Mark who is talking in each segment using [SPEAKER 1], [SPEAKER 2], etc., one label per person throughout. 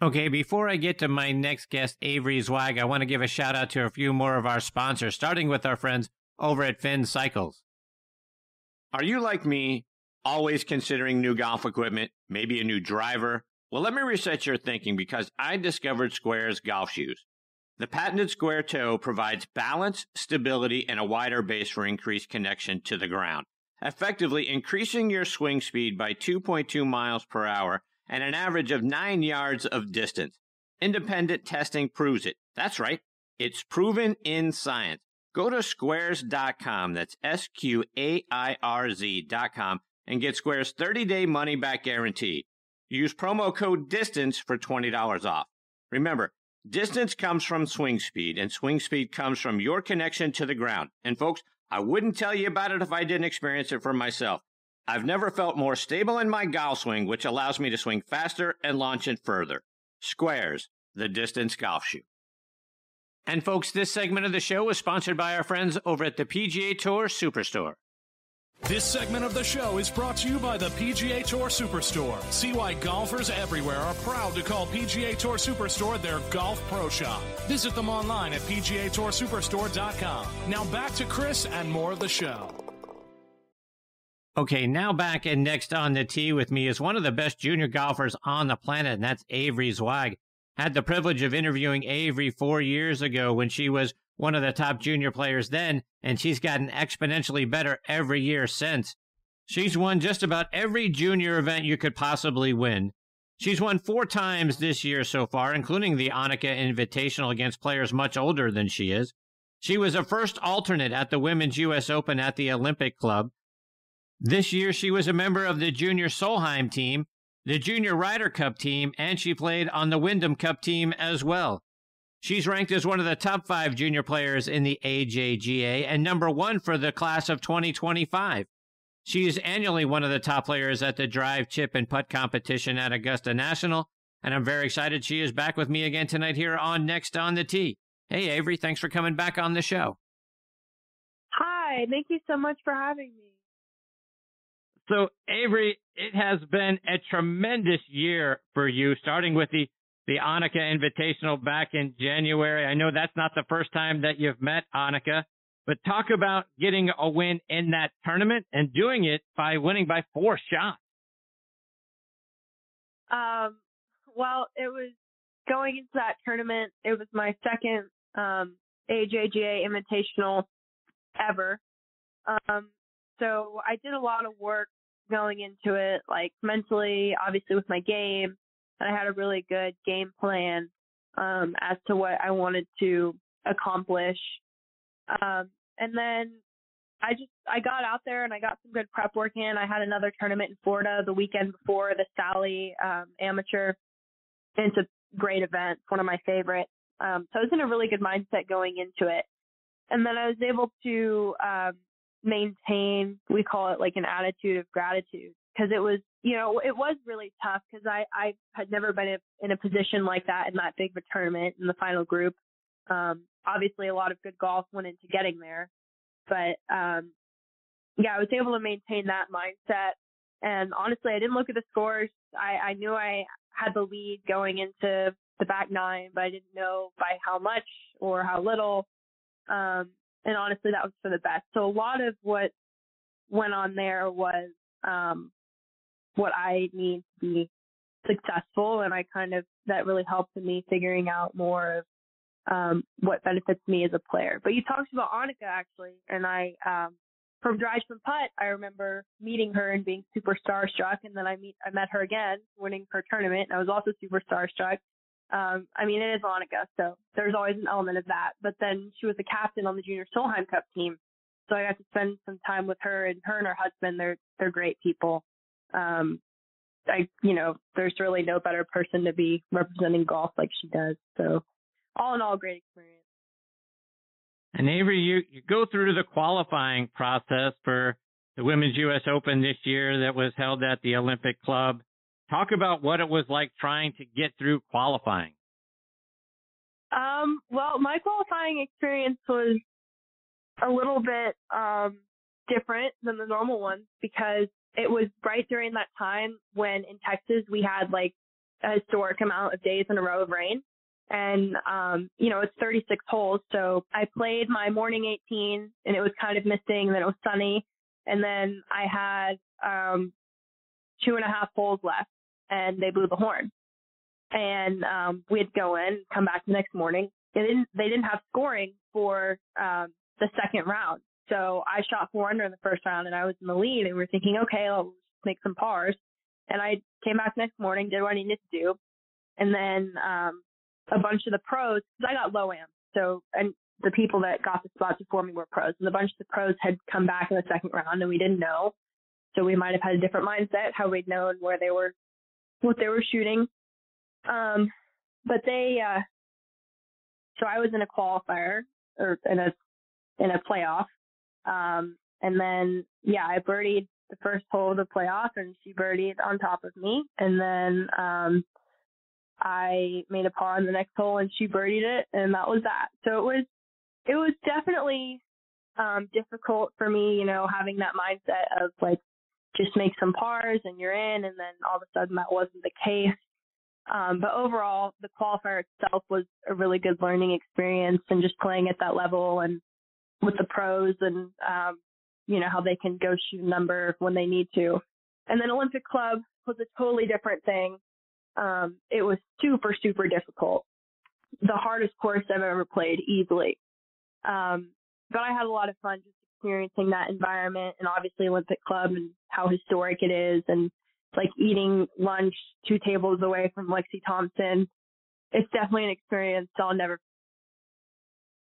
[SPEAKER 1] Okay, before I get to my next guest, Avery Zweig, I want to give a shout out to a few more of our sponsors, starting with our friends over at Finn Cycles.
[SPEAKER 2] Are you like me, always considering new golf equipment, maybe a new driver? Well, let me reset your thinking because I discovered SQAIRZ golf shoes. The patented square toe provides balance, stability, and a wider base for increased connection to the ground, effectively increasing your swing speed by 2.2 miles per hour and an average of nine yards of distance. Independent testing proves it. That's right. It's proven in science. Go to sqairz.com. That's S Q A I R Z.com and get Square's 30 day money back guarantee. Use promo code DISTANCE for $20 off. Remember, distance comes from swing speed, and swing speed comes from your connection to the ground. And folks, I wouldn't tell you about it if I didn't experience it for myself. I've never felt more stable in my golf swing, which allows me to swing faster and launch it further. SQAIRZ, the distance golf shoe.
[SPEAKER 1] And folks, this segment of the show was sponsored by our friends over at the PGA Tour Superstore.
[SPEAKER 3] This segment of the show is brought to you by the PGA Tour Superstore. See why golfers everywhere are proud to call PGA Tour Superstore their golf pro shop. Visit them online at PGATourSuperstore.com. Now back to Chris and more of the show.
[SPEAKER 1] Okay, now back and next on the tee with me is one of the best junior golfers on the planet, and that's Avery Zweig. Had the privilege of interviewing Avery four years ago when she was one of the top junior players then, and she's gotten exponentially better every year since. She's won just about every junior event you could possibly win. She's won four times this year so far, including the Annika Invitational against players much older than she is. She was a first alternate at the Women's U.S. Open at the Olympic Club. This year, she was a member of the Junior Solheim team, the Junior Ryder Cup team, and she played on the Wyndham Cup team as well. She's ranked as one of the top five junior players in the AJGA and number one for the class of 2025. She is annually one of the top players at the drive, chip, and putt competition at Augusta National, and I'm very excited she is back with me again tonight here on Next on the Tee. Hey, Avery, thanks for coming back on the show.
[SPEAKER 4] Hi, thank you so much for having me.
[SPEAKER 1] So, Avery, it has been a tremendous year for you, starting with the, the Annika Invitational back in January. I know that's not the first time that you've met Annika, but talk about getting a win in that tournament and doing it by winning by four shots.
[SPEAKER 4] Um, well, it was going into that tournament. It was my second um, AJGA Invitational ever. Um, so I did a lot of work going into it, like mentally, obviously with my game. And I had a really good game plan um, as to what I wanted to accomplish. Um, and then I just I got out there and I got some good prep work in. I had another tournament in Florida the weekend before the Sally um, Amateur. It's a great event, one of my favorites. Um, so I was in a really good mindset going into it, and then I was able to um, maintain, we call it like an attitude of gratitude because it was, you know, it was really tough because I, I had never been in a position like that in that big of a tournament in the final group. Um, obviously a lot of good golf went into getting there, but, um, yeah, I was able to maintain that mindset. And honestly, I didn't look at the scores. I, I knew I had the lead going into the back nine, but I didn't know by how much or how little. Um, and honestly, that was for the best. So a lot of what went on there was um, what I need to be successful, and I kind of that really helped me figuring out more of um, what benefits me as a player. But you talked about Annika actually, and I um, from Drive from Putt, I remember meeting her and being super starstruck, and then I meet I met her again, winning her tournament, and I was also super starstruck. Um, I mean, it is Annika, so there's always an element of that. But then she was the captain on the Junior Solheim Cup team, so I got to spend some time with her and her and her husband. They're they're great people. Um, I, you know, there's really no better person to be representing golf like she does. So, all in all, great experience.
[SPEAKER 1] And Avery, you, you go through the qualifying process for the Women's U.S. Open this year that was held at the Olympic Club. Talk about what it was like trying to get through qualifying.
[SPEAKER 4] Um, well, my qualifying experience was a little bit um, different than the normal ones because it was right during that time when in Texas we had like a historic amount of days in a row of rain. And, um, you know, it's 36 holes. So I played my morning 18 and it was kind of missing. And then it was sunny. And then I had, um, two and a half holes left and they blew the horn. And, um, we'd go in, come back the next morning. They didn't, they didn't have scoring for, um, the second round. So I shot four under in the first round and I was in the lead and we were thinking, okay, I'll make some pars. And I came back next morning, did what I needed to do. And then, um, a bunch of the pros, cause I got low am. So, and the people that got the spots before me were pros and a bunch of the pros had come back in the second round and we didn't know. So we might have had a different mindset, how we'd known where they were, what they were shooting. Um, but they, uh, so I was in a qualifier or in a, in a playoff um, and then, yeah, I birdied the first hole of the playoff and she birdied on top of me. And then, um, I made a par on the next hole and she birdied it and that was that. So it was, it was definitely, um, difficult for me, you know, having that mindset of like, just make some pars and you're in. And then all of a sudden that wasn't the case. Um, but overall, the qualifier itself was a really good learning experience and just playing at that level and with the pros and um, you know how they can go shoot a number when they need to. And then Olympic Club was a totally different thing. Um, it was super super difficult, the hardest course I've ever played easily. Um, but I had a lot of fun just experiencing that environment and obviously Olympic Club and how historic it is and like eating lunch two tables away from Lexi Thompson. It's definitely an experience I'll never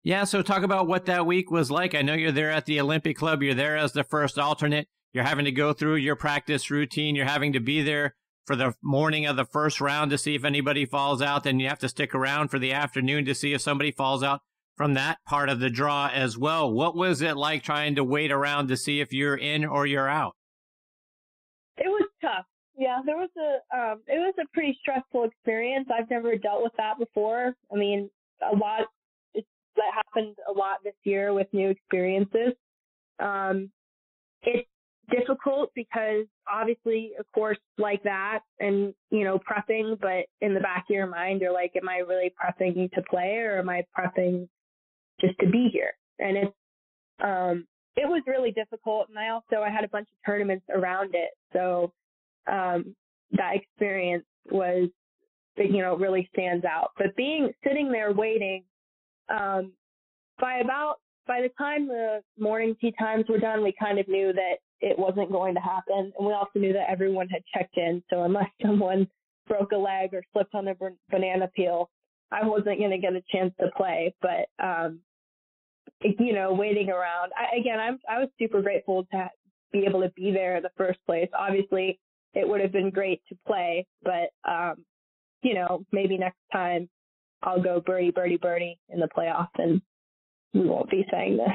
[SPEAKER 1] yeah, so talk about what that week was like. I know you're there at the Olympic Club. You're there as the first alternate. You're having to go through your practice routine. You're having to be there for the morning of the first round to see if anybody falls out. Then you have to stick around for the afternoon to see if somebody falls out from that part of the draw as well. What was it like trying to wait around to see if you're in or you're out?
[SPEAKER 4] It was tough. Yeah, there was a um, it was a pretty stressful experience. I've never dealt with that before. I mean, a lot that happened a lot this year with new experiences. Um, it's difficult because obviously a course like that and, you know, prepping, but in the back of your mind, you're like, am I really prepping to play or am I prepping just to be here? And it's, um, it was really difficult. And I also, I had a bunch of tournaments around it. So, um, that experience was, you know, really stands out. But being, sitting there waiting um, by about by the time the morning tee times were done, we kind of knew that it wasn't going to happen, and we also knew that everyone had checked in. So unless someone broke a leg or slipped on their banana peel, I wasn't going to get a chance to play. But um, you know, waiting around. I, again, I'm I was super grateful to be able to be there in the first place. Obviously, it would have been great to play, but um, you know, maybe next time I'll go birdie, birdie, birdie in the playoff, and we won't be saying this.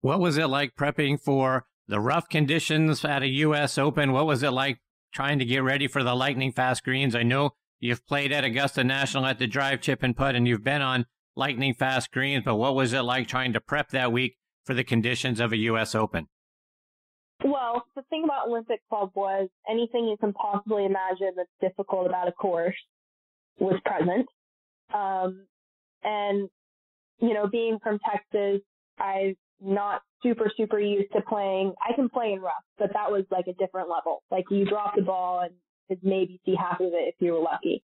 [SPEAKER 1] What was it like prepping for the rough conditions at a U.S. Open? What was it like trying to get ready for the lightning fast greens? I know you've played at Augusta National at the drive, chip, and putt, and you've been on lightning fast greens, but what was it like trying to prep that week for the conditions of a U.S. Open?
[SPEAKER 4] Well, the thing about Olympic Club was anything you can possibly imagine that's difficult about a course was present. Um, and, you know, being from Texas, I'm not super, super used to playing. I can play in rough, but that was like a different level. Like you drop the ball and could maybe see half of it if you were lucky.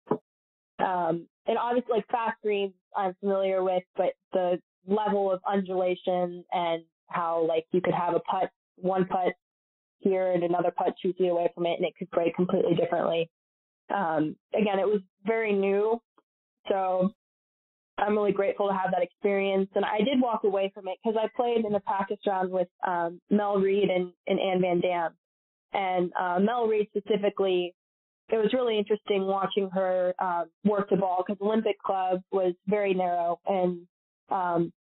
[SPEAKER 4] Um, and obviously like fast greens I'm familiar with, but the level of undulation and how like you could have a putt, one putt here and another putt two feet away from it and it could break completely differently um, again, it was very new. So I'm really grateful to have that experience. And I did walk away from it because I played in a practice round with um, Mel Reid and, and Anne van Dam. And uh, Mel Reid specifically, it was really interesting watching her uh, work the ball because Olympic Club was very narrow and um,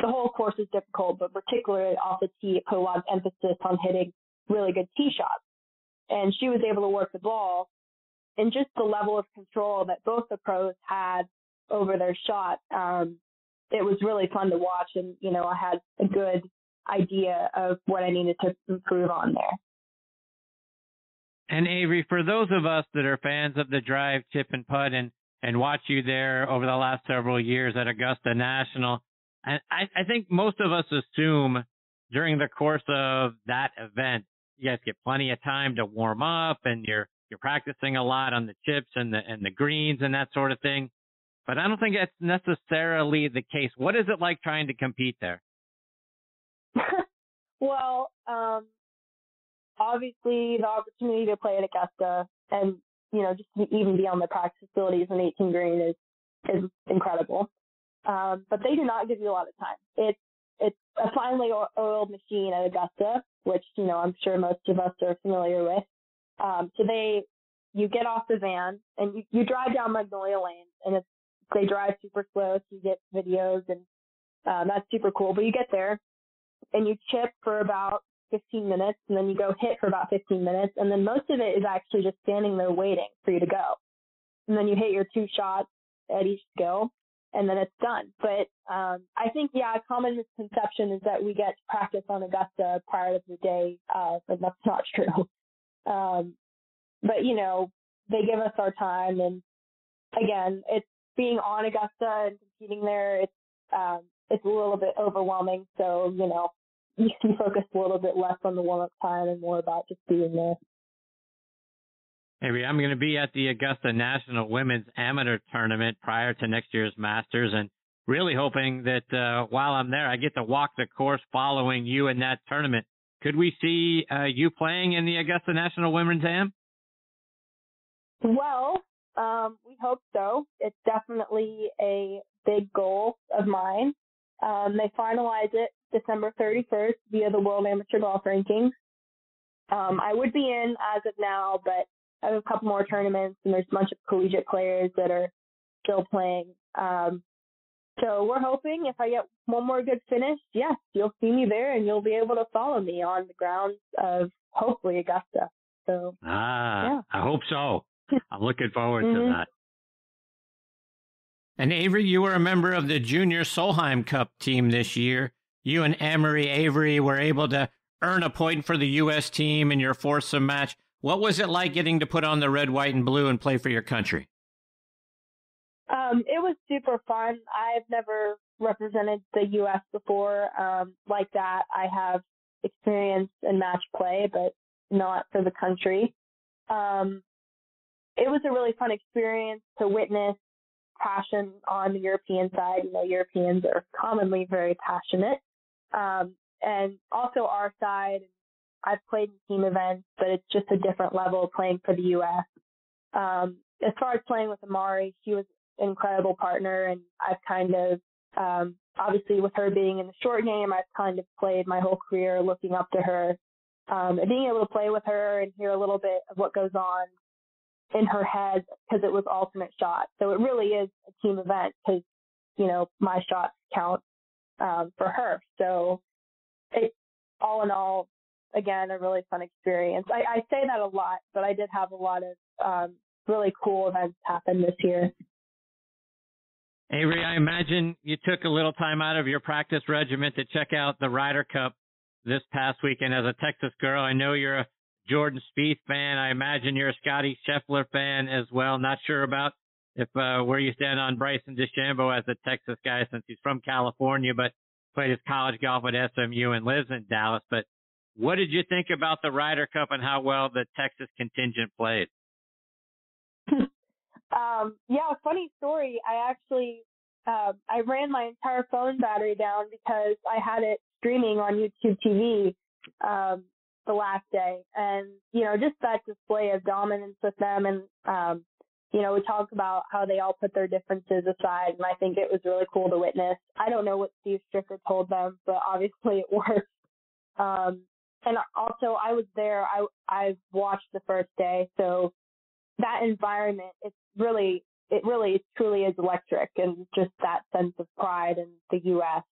[SPEAKER 4] the whole course is difficult, but particularly off the tee, it put a lot of emphasis on hitting really good tee shots. And she was able to work the ball and just the level of control that both the pros had over their shot. Um, it was really fun to watch and, you know, I had a good idea of what I needed to improve on there.
[SPEAKER 1] And Avery, for those of us that are fans of the drive, chip and putt and, and watch you there over the last several years at Augusta National, I, I think most of us assume during the course of that event, you guys get plenty of time to warm up and you're, you're practicing a lot on the chips and the, and the greens and that sort of thing. But I don't think that's necessarily the case. What is it like trying to compete there?
[SPEAKER 4] well, um, obviously the opportunity to play at Augusta and, you know, just to even be on the practice facilities in 18 green is, is incredible. Um, but they do not give you a lot of time. It's, it's a finely oiled machine at Augusta, which, you know, I'm sure most of us are familiar with. Um, so they, you get off the van and you, you drive down Magnolia Lane and it's, they drive super slow. So you get videos and, um, that's super cool. But you get there and you chip for about 15 minutes and then you go hit for about 15 minutes. And then most of it is actually just standing there waiting for you to go. And then you hit your two shots at each skill and then it's done. But um, I think, yeah, a common misconception is that we get to practice on Augusta prior to the day, uh, but that's not true. Um, but you know, they give us our time, and again, it's being on Augusta and competing there. It's um, it's a little bit overwhelming. So you know, you can focus a little bit less on the warm up time and more about just being there.
[SPEAKER 1] Maybe I'm going to be at the Augusta National Women's Amateur Tournament prior to next year's Masters and really hoping that uh, while I'm there, I get to walk the course following you in that tournament. Could we see uh, you playing in the Augusta National Women's Am?
[SPEAKER 4] Well, um, we hope so. It's definitely a big goal of mine. Um, they finalize it December 31st via the World Amateur Golf Rankings. Um, I would be in as of now, but I have a couple more tournaments, and there's a bunch of collegiate players that are still playing. Um, so we're hoping if I get one more good finish, yes, you'll see me there, and you'll be able to follow me on the grounds of hopefully Augusta. So
[SPEAKER 1] ah,
[SPEAKER 4] yeah.
[SPEAKER 1] I hope so. I'm looking forward
[SPEAKER 4] mm-hmm.
[SPEAKER 1] to that. And Avery, you were a member of the Junior Solheim Cup team this year. You and Amari Avery were able to earn a point for the U.S. team in your foursome match. What was it like getting to put on the red, white, and blue and play for your country?
[SPEAKER 4] Um, it was super fun. I've never represented the U.S. before um, like that. I have experience in match play, but not for the country. Um, it was a really fun experience to witness passion on the European side. You know, Europeans are commonly very passionate. Um, and also our side, I've played in team events, but it's just a different level playing for the U.S. Um, as far as playing with Amari, she was an incredible partner, and I've kind of, um, obviously with her being in the short game, I've kind of played my whole career looking up to her. Um, and being able to play with her and hear a little bit of what goes on in her head because it was ultimate shot. So it really is a team event because, you know, my shots count um, for her. So it, all in all, again, a really fun experience. I, I say that a lot, but I did have a lot of um, really cool events happen this year.
[SPEAKER 1] Avery, I imagine you took a little time out of your practice regiment to check out the Ryder Cup this past weekend. As a Texas girl, I know you're a Jordan Spieth fan. I imagine you're a Scotty Scheffler fan as well. Not sure about if uh, where you stand on Bryson DeChambeau as a Texas guy since he's from California, but played his college golf at SMU and lives in Dallas. But what did you think about the Ryder Cup and how well the Texas contingent played?
[SPEAKER 4] um, yeah, funny story. I actually uh, I ran my entire phone battery down because I had it streaming on YouTube TV um, the last day, and you know just that display of dominance with them, and um, you know we talked about how they all put their differences aside, and I think it was really cool to witness. I don't know what Steve Stricker told them, but obviously it worked. Um, and also I was there. I I watched the first day, so that environment it's really it really truly is electric, and just that sense of pride in the U.S.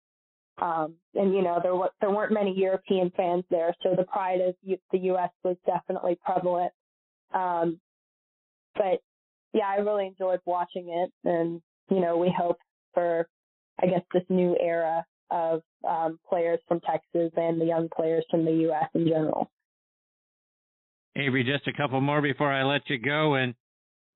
[SPEAKER 4] Um, and you know there were there weren't many European fans there, so the pride of the U.S. was definitely prevalent. Um, but yeah, I really enjoyed watching it, and you know we hope for I guess this new era of um, players from Texas and the young players from the U.S. in general.
[SPEAKER 1] Avery, just a couple more before I let you go. And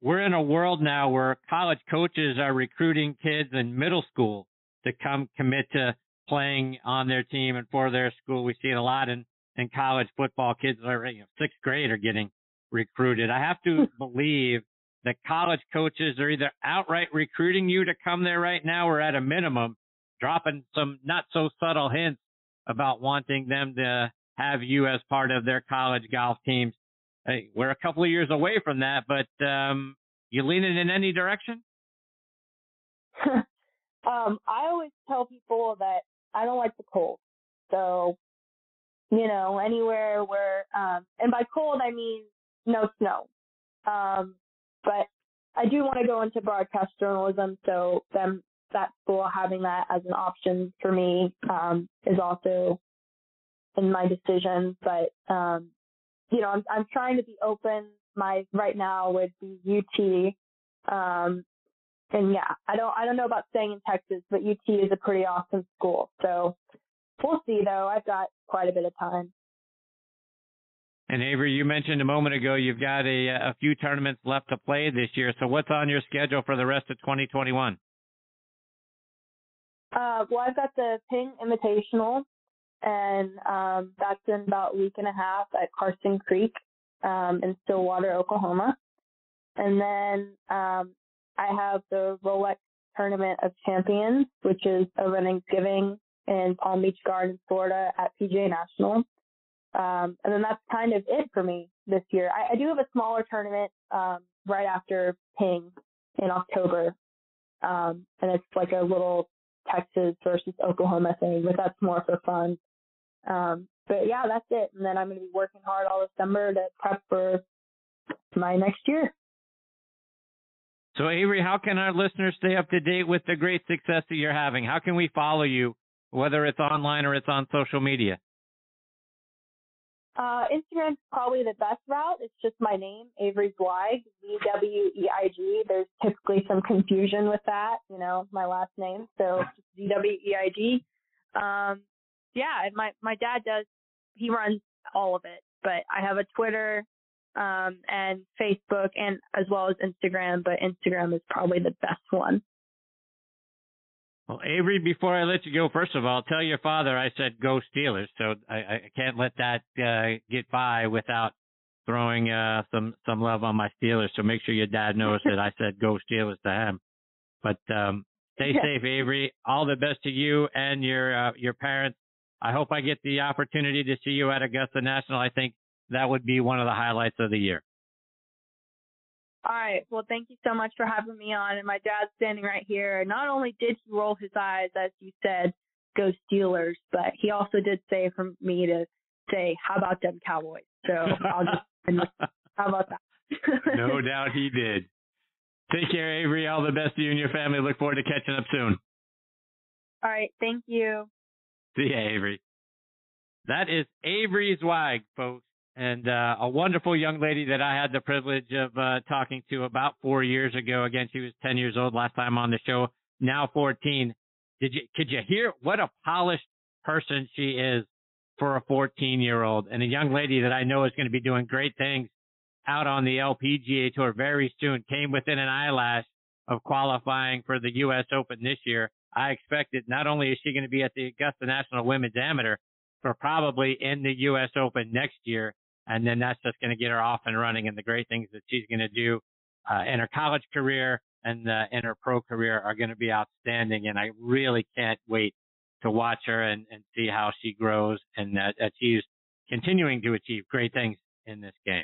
[SPEAKER 1] we're in a world now where college coaches are recruiting kids in middle school to come commit to playing on their team and for their school. We see it a lot in, in college football. Kids are you know, sixth grade are getting recruited. I have to believe that college coaches are either outright recruiting you to come there right now or at a minimum dropping some not so subtle hints about wanting them to have you as part of their college golf teams. Hey, we're a couple of years away from that, but um, you leaning in any direction?
[SPEAKER 4] um, I always tell people that I don't like the cold. So, you know, anywhere where, um, and by cold I mean no snow. Um, but I do want to go into broadcast journalism, so them that school having that as an option for me um, is also in my decision. But um, you know, I'm I'm trying to be open. My right now would be UT. Um, and yeah, I don't I don't know about staying in Texas, but UT is a pretty awesome school. So we'll see though. I've got quite a bit of time.
[SPEAKER 1] And Avery, you mentioned a moment ago you've got a, a few tournaments left to play this year. So what's on your schedule for the rest of 2021?
[SPEAKER 4] Uh, well, I've got the Ping Invitational, and um, that's in about a week and a half at Karsten Creek um, in Stillwater, Oklahoma. And then um, I have the Rolex Tournament of Champions, which is a over Thanksgiving in Palm Beach Gardens, Florida at PGA National. Um, and then that's kind of it for me this year. I, I do have a smaller tournament um, right after Ping in October, um, and it's like a little Texas versus Oklahoma thing, but that's more for fun. Um, but yeah, that's it. And then I'm going to be working hard all December to prep for my next year.
[SPEAKER 1] So Avery, how can our listeners stay up to date with the great success that you're having? How can we follow you, whether it's online or it's on social media?
[SPEAKER 4] Uh, Instagram's probably the best route. It's just my name, Avery Zweig, Z-W-E-I-G. There's typically some confusion with that, you know, my last name. So Z-W-E-I-G. Um, yeah, my, my dad does, he runs all of it, but I have a Twitter, um, and Facebook and as well as Instagram, but Instagram is probably the best one.
[SPEAKER 1] Well, Avery, before I let you go, first of all, tell your father I said go Steelers. So I, I can't let that uh, get by without throwing uh, some some love on my Steelers. So make sure your dad knows that I said go Steelers to him. But um, stay yeah. safe, Avery. All the best to you and your uh, your parents. I hope I get the opportunity to see you at Augusta National. I think that would be one of the highlights of the year.
[SPEAKER 4] All right. Well, thank you so much for having me on. And my dad's standing right here. Not only did he roll his eyes, as you said, go Steelers, but he also did say for me to say, how about them Cowboys? So I'll just, how about that?
[SPEAKER 1] no doubt he did. Take care, Avery. All the best to you and your family. Look forward to catching up soon.
[SPEAKER 4] All right. Thank you.
[SPEAKER 1] See you, Avery. That is Avery Zweig, folks and uh, a wonderful young lady that I had the privilege of uh, talking to about four years ago. Again, she was 10 years old last time on the show, now 14. Did you, could you hear what a polished person she is for a 14 year old and a young lady that I know is going to be doing great things out on the LPGA tour very soon came within an eyelash of qualifying for the U.S. Open this year. I expected not only is she going to be at the Augusta National Women's Amateur, but probably in the U.S. Open next year and then that's just going to get her off and running. And the great things that she's going to do uh, in her college career and uh, in her pro career are going to be outstanding. And I really can't wait to watch her and, and see how she grows and that, that she's continuing to achieve great things in this game.